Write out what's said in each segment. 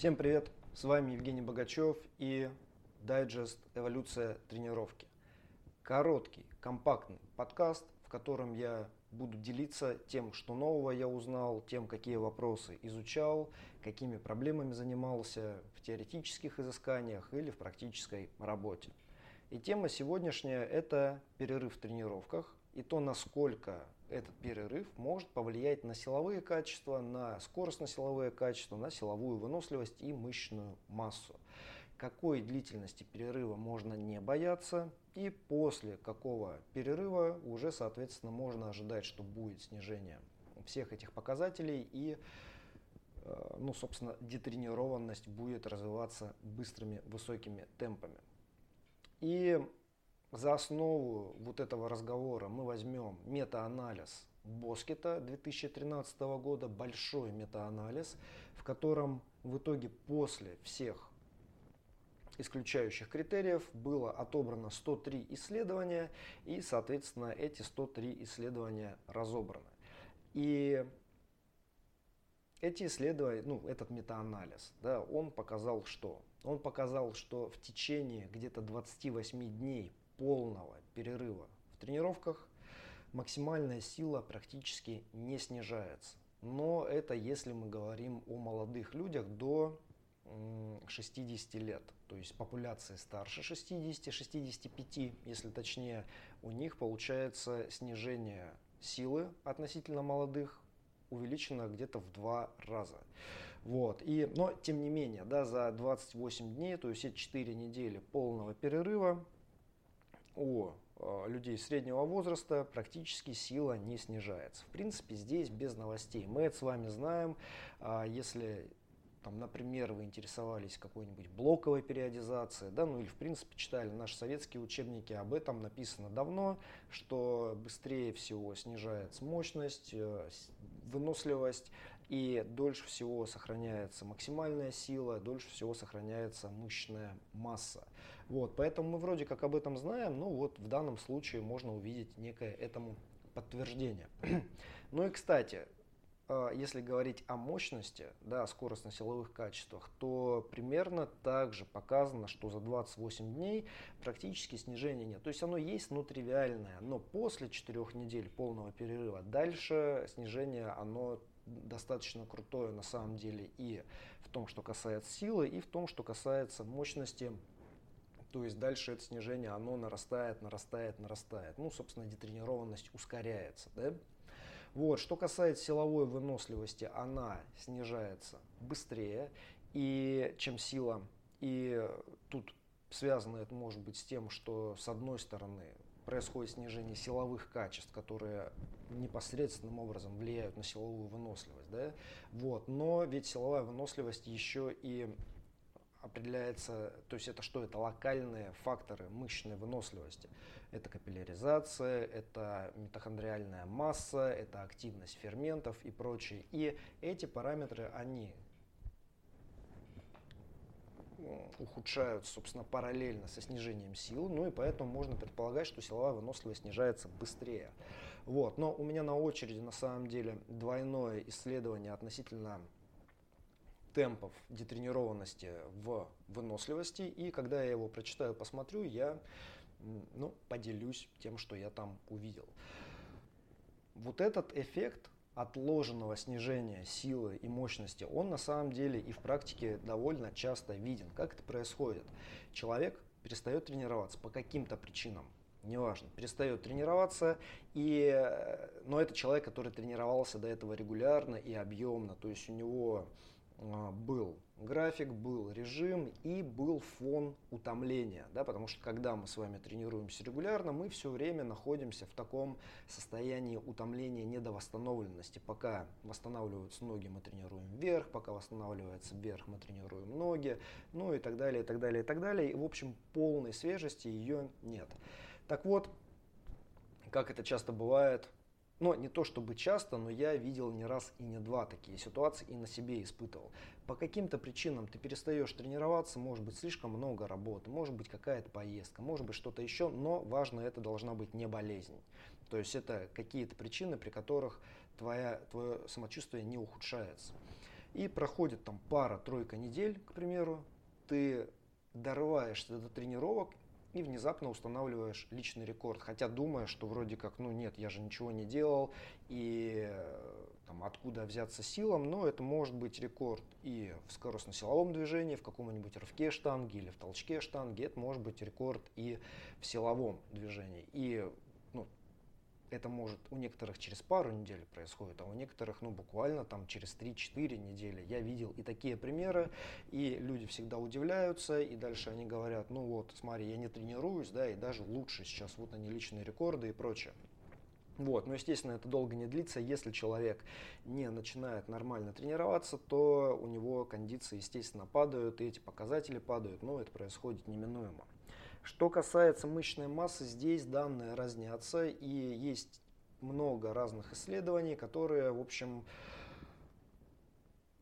Всем привет! С вами Евгений Богачев и дайджест «Эволюция тренировки». Короткий, компактный подкаст, в котором я буду делиться тем, что нового я узнал, тем, какие вопросы изучал, какими проблемами занимался в теоретических изысканиях или в практической работе. И тема сегодняшняя – это перерыв в тренировках и то, насколько этот перерыв может повлиять на силовые качества, на скоростно-силовые качества, на силовую выносливость и мышечную массу. Какой длительности перерыва можно не бояться и после какого перерыва уже, соответственно, можно ожидать, что будет снижение всех этих показателей и э, ну, собственно, детренированность будет развиваться быстрыми высокими темпами. И за основу вот этого разговора мы возьмем метаанализ Боскета 2013 года, большой метаанализ, в котором в итоге после всех исключающих критериев было отобрано 103 исследования, и, соответственно, эти 103 исследования разобраны. И эти исследования, ну, этот метаанализ, да, он показал что? Он показал, что в течение где-то 28 дней полного перерыва в тренировках максимальная сила практически не снижается. Но это если мы говорим о молодых людях до 60 лет. То есть популяции старше 60-65, если точнее, у них получается снижение силы относительно молодых увеличено где-то в два раза. Вот. И, но тем не менее, да, за 28 дней, то есть эти 4 недели полного перерыва, у э, людей среднего возраста практически сила не снижается. В принципе, здесь без новостей. Мы это с вами знаем. А если там, например, вы интересовались какой-нибудь блоковой периодизацией, да, ну или в принципе читали наши советские учебники, об этом написано давно, что быстрее всего снижается мощность, э, выносливость и дольше всего сохраняется максимальная сила, дольше всего сохраняется мышечная масса. Вот, поэтому мы вроде как об этом знаем, но вот в данном случае можно увидеть некое этому подтверждение. ну и кстати, а, если говорить о мощности, да, скоростно-силовых качествах, то примерно также показано, что за 28 дней практически снижения нет. То есть оно есть, но тривиальное. Но после 4 недель полного перерыва дальше снижение оно достаточно крутое на самом деле и в том, что касается силы, и в том, что касается мощности то есть дальше это снижение, оно нарастает, нарастает, нарастает. Ну, собственно, детренированность ускоряется. Да? Вот. Что касается силовой выносливости, она снижается быстрее, и, чем сила. И тут связано это может быть с тем, что с одной стороны происходит снижение силовых качеств, которые непосредственным образом влияют на силовую выносливость. Да? Вот. Но ведь силовая выносливость еще и определяется, то есть это что? Это локальные факторы мышечной выносливости. Это капилляризация, это митохондриальная масса, это активность ферментов и прочее. И эти параметры, они ухудшаются, собственно, параллельно со снижением сил, ну и поэтому можно предполагать, что силовая выносливость снижается быстрее. Вот. Но у меня на очереди на самом деле двойное исследование относительно темпов детренированности в выносливости. И когда я его прочитаю, посмотрю, я ну, поделюсь тем, что я там увидел. Вот этот эффект отложенного снижения силы и мощности, он на самом деле и в практике довольно часто виден. Как это происходит? Человек перестает тренироваться по каким-то причинам, неважно, перестает тренироваться, и, но это человек, который тренировался до этого регулярно и объемно, то есть у него был график, был режим и был фон утомления, да, потому что когда мы с вами тренируемся регулярно, мы все время находимся в таком состоянии утомления недовосстановленности. Пока восстанавливаются ноги, мы тренируем вверх, пока восстанавливается вверх, мы тренируем ноги, ну и так далее, и так далее, и так далее. И, в общем, полной свежести ее нет. Так вот, как это часто бывает, но не то чтобы часто, но я видел не раз и не два такие ситуации и на себе испытывал. По каким-то причинам ты перестаешь тренироваться, может быть слишком много работы, может быть какая-то поездка, может быть что-то еще, но важно это должна быть не болезнь. То есть это какие-то причины, при которых твоя, твое самочувствие не ухудшается. И проходит там пара-тройка недель, к примеру, ты дорываешься до тренировок и внезапно устанавливаешь личный рекорд, хотя думая, что вроде как, ну нет, я же ничего не делал, и э, там, откуда взяться силам, но это может быть рекорд и в скоростно-силовом движении, в каком-нибудь рывке штанги или в толчке штанги, это может быть рекорд и в силовом движении. И это может у некоторых через пару недель происходит, а у некоторых, ну, буквально там через 3-4 недели. Я видел и такие примеры, и люди всегда удивляются, и дальше они говорят, ну вот, смотри, я не тренируюсь, да, и даже лучше сейчас, вот они личные рекорды и прочее. Вот, но, естественно, это долго не длится. Если человек не начинает нормально тренироваться, то у него кондиции, естественно, падают, и эти показатели падают, но это происходит неминуемо. Что касается мышечной массы, здесь данные разнятся и есть много разных исследований, которые, в общем,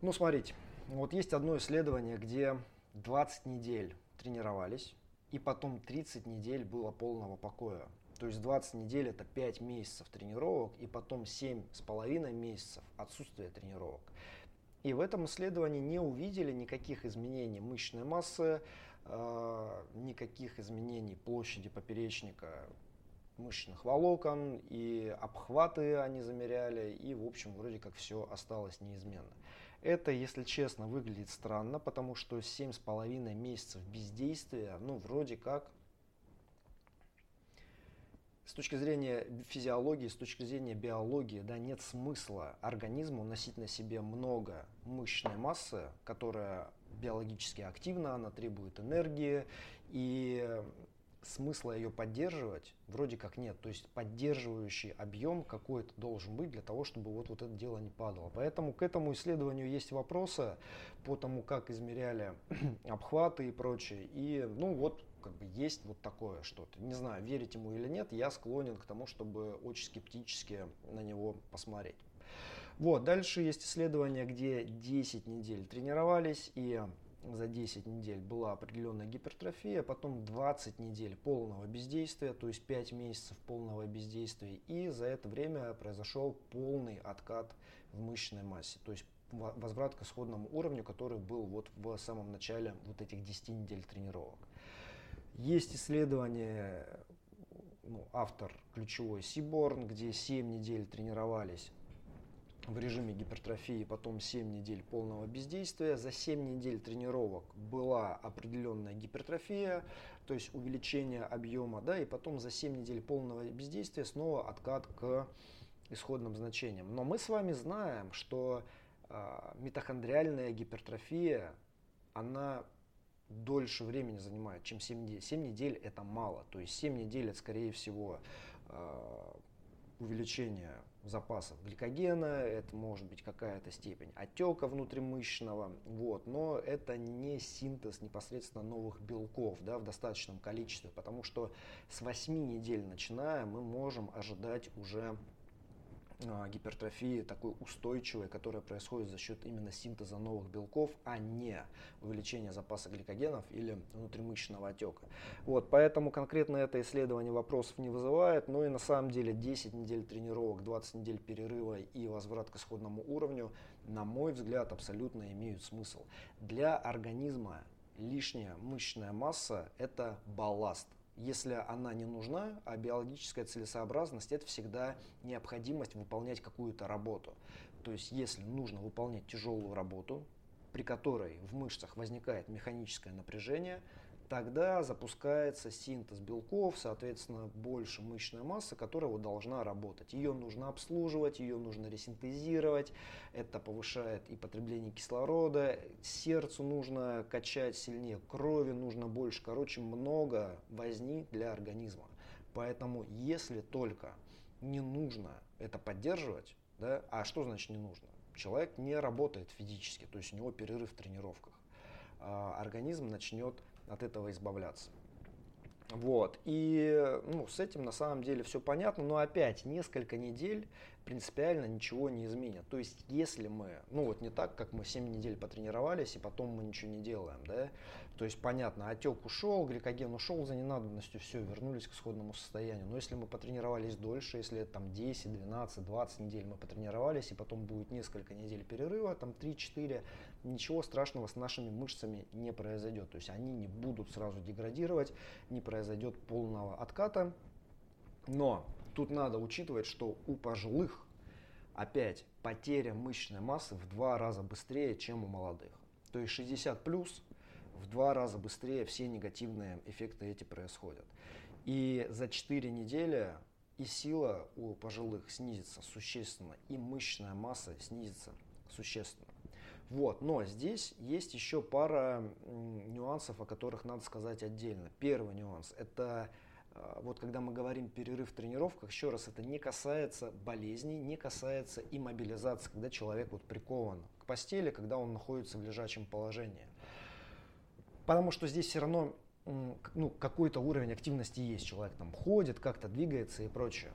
ну смотрите, вот есть одно исследование, где 20 недель тренировались, и потом 30 недель было полного покоя. То есть 20 недель это 5 месяцев тренировок, и потом 7,5 месяцев отсутствия тренировок. И в этом исследовании не увидели никаких изменений мышечной массы, никаких изменений площади поперечника мышечных волокон, и обхваты они замеряли, и в общем вроде как все осталось неизменно. Это, если честно, выглядит странно, потому что 7,5 месяцев бездействия, ну вроде как с точки зрения физиологии, с точки зрения биологии, да, нет смысла организму носить на себе много мышечной массы, которая биологически активна, она требует энергии, и смысла ее поддерживать вроде как нет. То есть поддерживающий объем какой-то должен быть для того, чтобы вот, вот это дело не падало. Поэтому к этому исследованию есть вопросы по тому, как измеряли обхваты и прочее. И ну вот как бы есть вот такое что-то. Не знаю, верить ему или нет, я склонен к тому, чтобы очень скептически на него посмотреть. Вот, дальше есть исследования, где 10 недель тренировались и за 10 недель была определенная гипертрофия, потом 20 недель полного бездействия, то есть 5 месяцев полного бездействия, и за это время произошел полный откат в мышечной массе, то есть возврат к исходному уровню, который был вот в самом начале вот этих 10 недель тренировок. Есть исследование, ну, автор ключевой Сиборн, где 7 недель тренировались в режиме гипертрофии, потом 7 недель полного бездействия. За 7 недель тренировок была определенная гипертрофия, то есть увеличение объема, да, и потом за 7 недель полного бездействия снова откат к исходным значениям. Но мы с вами знаем, что э, митохондриальная гипертрофия, она дольше времени занимает, чем 7 недель. 7 недель это мало. То есть 7 недель это скорее всего а, увеличение запасов гликогена, это может быть какая-то степень отека внутримышечного, вот, но это не синтез непосредственно новых белков да, в достаточном количестве, потому что с 8 недель начиная мы можем ожидать уже гипертрофии такой устойчивой, которая происходит за счет именно синтеза новых белков, а не увеличения запаса гликогенов или внутримышечного отека. Вот, поэтому конкретно это исследование вопросов не вызывает, но и на самом деле 10 недель тренировок, 20 недель перерыва и возврат к исходному уровню, на мой взгляд, абсолютно имеют смысл. Для организма лишняя мышечная масса – это балласт если она не нужна, а биологическая целесообразность это всегда необходимость выполнять какую-то работу. То есть если нужно выполнять тяжелую работу, при которой в мышцах возникает механическое напряжение, тогда запускается синтез белков, соответственно, больше мышечная масса, которая вот должна работать. Ее нужно обслуживать, ее нужно ресинтезировать, это повышает и потребление кислорода, сердцу нужно качать сильнее, крови нужно больше, короче, много возни для организма. Поэтому, если только не нужно это поддерживать, да, а что значит не нужно? Человек не работает физически, то есть у него перерыв в тренировках. А организм начнет от этого избавляться. Вот. И ну, с этим на самом деле все понятно, но опять несколько недель принципиально ничего не изменят. То есть, если мы, ну вот не так, как мы 7 недель потренировались, и потом мы ничего не делаем, да, то есть, понятно, отек ушел, гликоген ушел за ненадобностью, все, вернулись к исходному состоянию. Но если мы потренировались дольше, если это там 10, 12, 20 недель мы потренировались, и потом будет несколько недель перерыва, там 3-4, ничего страшного с нашими мышцами не произойдет. То есть, они не будут сразу деградировать, не произойдет полного отката. Но Тут надо учитывать, что у пожилых опять потеря мышечной массы в два раза быстрее, чем у молодых. То есть 60 плюс в два раза быстрее все негативные эффекты эти происходят. И за 4 недели и сила у пожилых снизится существенно, и мышечная масса снизится существенно. Вот, но здесь есть еще пара нюансов, о которых надо сказать отдельно. Первый нюанс – это вот когда мы говорим перерыв в тренировках, еще раз, это не касается болезней, не касается иммобилизации, когда человек вот прикован к постели, когда он находится в лежачем положении. Потому что здесь все равно ну, какой-то уровень активности есть. Человек там ходит, как-то двигается и прочее.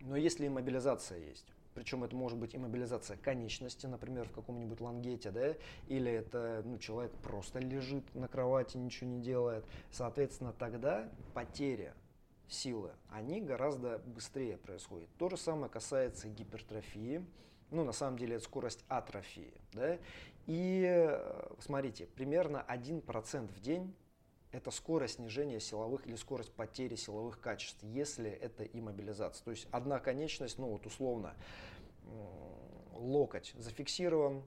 Но если иммобилизация есть, причем это может быть иммобилизация конечности, например, в каком-нибудь лангете, да, или это ну, человек просто лежит на кровати, ничего не делает. Соответственно, тогда потеря силы, они гораздо быстрее происходят. То же самое касается гипертрофии, ну, на самом деле, это скорость атрофии, да, и э, смотрите, примерно 1% в день это скорость снижения силовых или скорость потери силовых качеств, если это иммобилизация. То есть одна конечность, ну вот условно, локоть зафиксирован,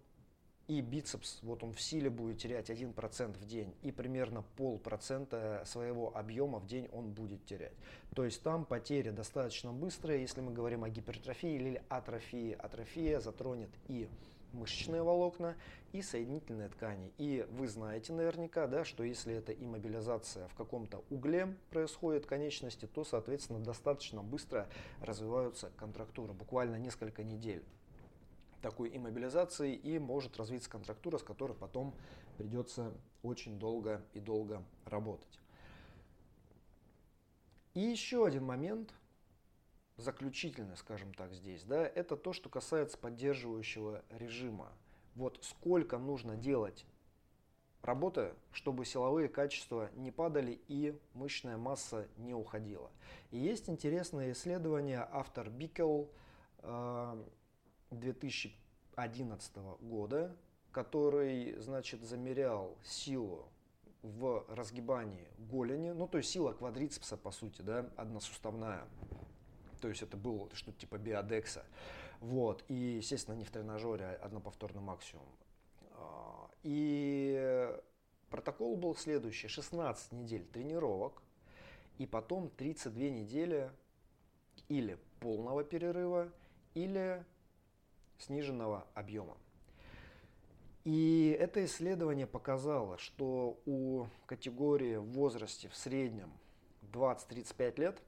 и бицепс, вот он в силе будет терять 1% в день, и примерно полпроцента своего объема в день он будет терять. То есть там потери достаточно быстрые, если мы говорим о гипертрофии или атрофии. Атрофия затронет и мышечные волокна и соединительные ткани. И вы знаете наверняка, да, что если это иммобилизация в каком-то угле происходит конечности, то, соответственно, достаточно быстро развиваются контрактуры, буквально несколько недель такой иммобилизации и может развиться контрактура, с которой потом придется очень долго и долго работать. И еще один момент – заключительное, скажем так, здесь, да, это то, что касается поддерживающего режима. Вот сколько нужно делать работы, чтобы силовые качества не падали и мышечная масса не уходила. И есть интересное исследование, автор Бикел 2011 э, года, который, значит, замерял силу в разгибании голени, ну то есть сила квадрицепса по сути, да, односуставная, то есть это было что-то типа биодекса. Вот. И, естественно, не в тренажере, а одноповторный максимум. И протокол был следующий. 16 недель тренировок и потом 32 недели или полного перерыва, или сниженного объема. И это исследование показало, что у категории в возрасте в среднем 20-35 лет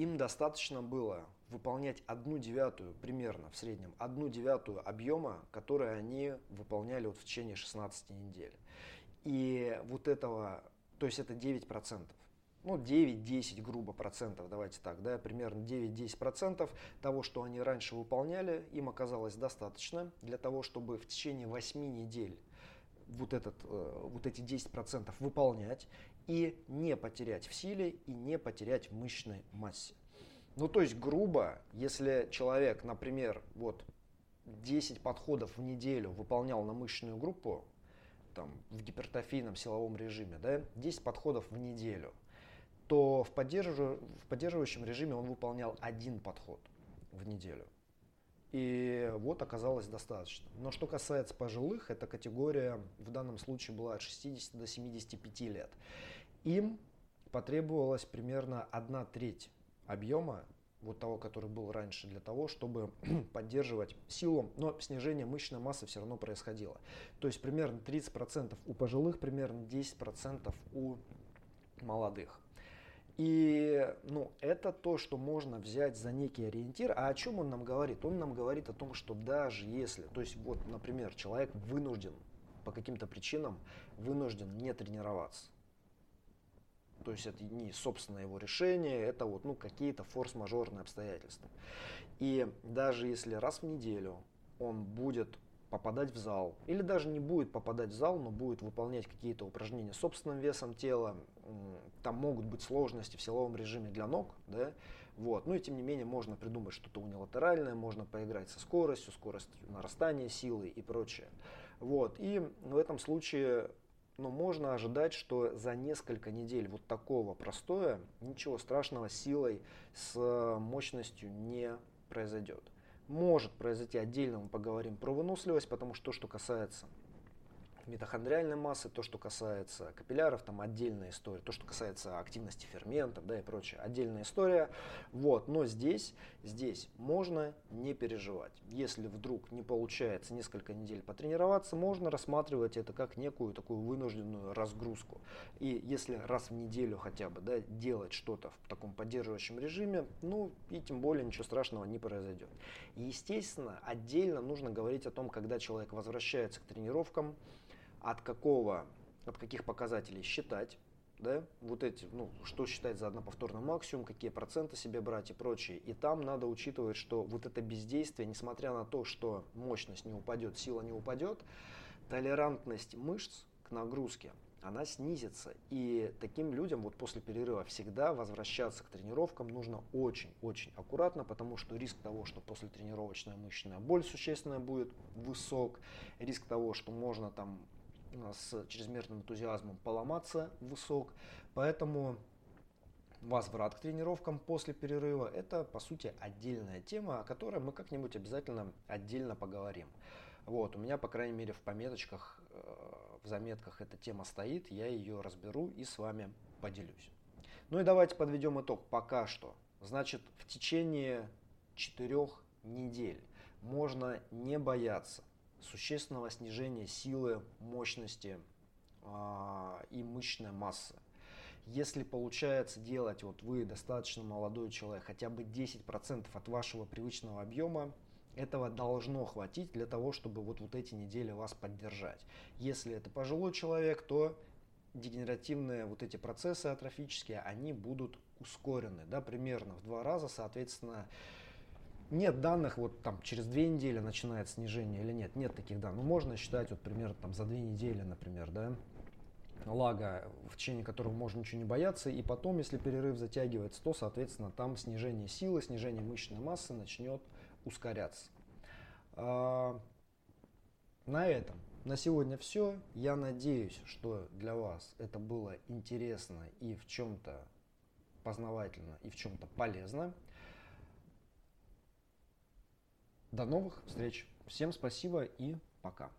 им достаточно было выполнять одну девятую, примерно в среднем, одну девятую объема, который они выполняли вот в течение 16 недель. И вот этого, то есть это 9%. Ну, 9-10, грубо, процентов, давайте так, да, примерно 9-10 процентов того, что они раньше выполняли, им оказалось достаточно для того, чтобы в течение 8 недель вот, этот, э, вот эти 10% выполнять и не потерять в силе и не потерять в мышечной массе. Ну, то есть, грубо, если человек, например, вот 10 подходов в неделю выполнял на мышечную группу, там, в гипертрофийном силовом режиме, да, 10 подходов в неделю, то в, поддержив... поддерживающем режиме он выполнял один подход в неделю. И вот оказалось достаточно. Но что касается пожилых, эта категория в данном случае была от 60 до 75 лет. Им потребовалось примерно одна треть объема вот того, который был раньше, для того, чтобы поддерживать силу, но снижение мышечной массы все равно происходило. То есть примерно 30% у пожилых, примерно 10% у молодых. И ну, это то, что можно взять за некий ориентир. А о чем он нам говорит? Он нам говорит о том, что даже если, то есть вот, например, человек вынужден по каким-то причинам, вынужден не тренироваться То есть это не собственное его решение, это вот ну, какие-то форс-мажорные обстоятельства. И даже если раз в неделю он будет попадать в зал, или даже не будет попадать в зал, но будет выполнять какие-то упражнения собственным весом тела, там могут быть сложности в силовом режиме для ног, да, вот. Ну и тем не менее можно придумать что-то унилатеральное, можно поиграть со скоростью, скоростью нарастания силы и прочее. Вот. И в этом случае но можно ожидать, что за несколько недель вот такого простоя ничего страшного силой с мощностью не произойдет. Может произойти отдельно, мы поговорим про выносливость, потому что то, что касается митохондриальной массы, то, что касается капилляров, там отдельная история, то, что касается активности ферментов, да, и прочее, отдельная история. Вот, но здесь, здесь можно не переживать. Если вдруг не получается несколько недель потренироваться, можно рассматривать это как некую такую вынужденную разгрузку. И если раз в неделю хотя бы, да, делать что-то в таком поддерживающем режиме, ну, и тем более ничего страшного не произойдет. Естественно, отдельно нужно говорить о том, когда человек возвращается к тренировкам, от какого, от каких показателей считать, да, вот эти, ну, что считать за одноповторный максимум, какие проценты себе брать и прочее. И там надо учитывать, что вот это бездействие, несмотря на то, что мощность не упадет, сила не упадет, толерантность мышц к нагрузке, она снизится. И таким людям вот после перерыва всегда возвращаться к тренировкам нужно очень-очень аккуратно, потому что риск того, что после тренировочная мышечная боль существенно будет высок, риск того, что можно там с чрезмерным энтузиазмом поломаться высок. Поэтому возврат к тренировкам после перерыва – это, по сути, отдельная тема, о которой мы как-нибудь обязательно отдельно поговорим. Вот, у меня, по крайней мере, в пометочках, э, в заметках эта тема стоит, я ее разберу и с вами поделюсь. Ну и давайте подведем итог пока что. Значит, в течение четырех недель можно не бояться существенного снижения силы, мощности э, и мышечной массы. Если получается делать, вот вы достаточно молодой человек, хотя бы 10% от вашего привычного объема, этого должно хватить для того, чтобы вот, вот эти недели вас поддержать. Если это пожилой человек, то дегенеративные вот эти процессы атрофические, они будут ускорены, да, примерно в два раза, соответственно, нет данных, вот там через две недели начинает снижение или нет, нет таких данных. Ну, можно считать вот примерно там за две недели, например, да, лага, в течение которого можно ничего не бояться, и потом, если перерыв затягивается, то, соответственно, там снижение силы, снижение мышечной массы начнет ускоряться. А, на этом на сегодня все. Я надеюсь, что для вас это было интересно и в чем-то познавательно, и в чем-то полезно. До новых встреч. Всем спасибо и пока.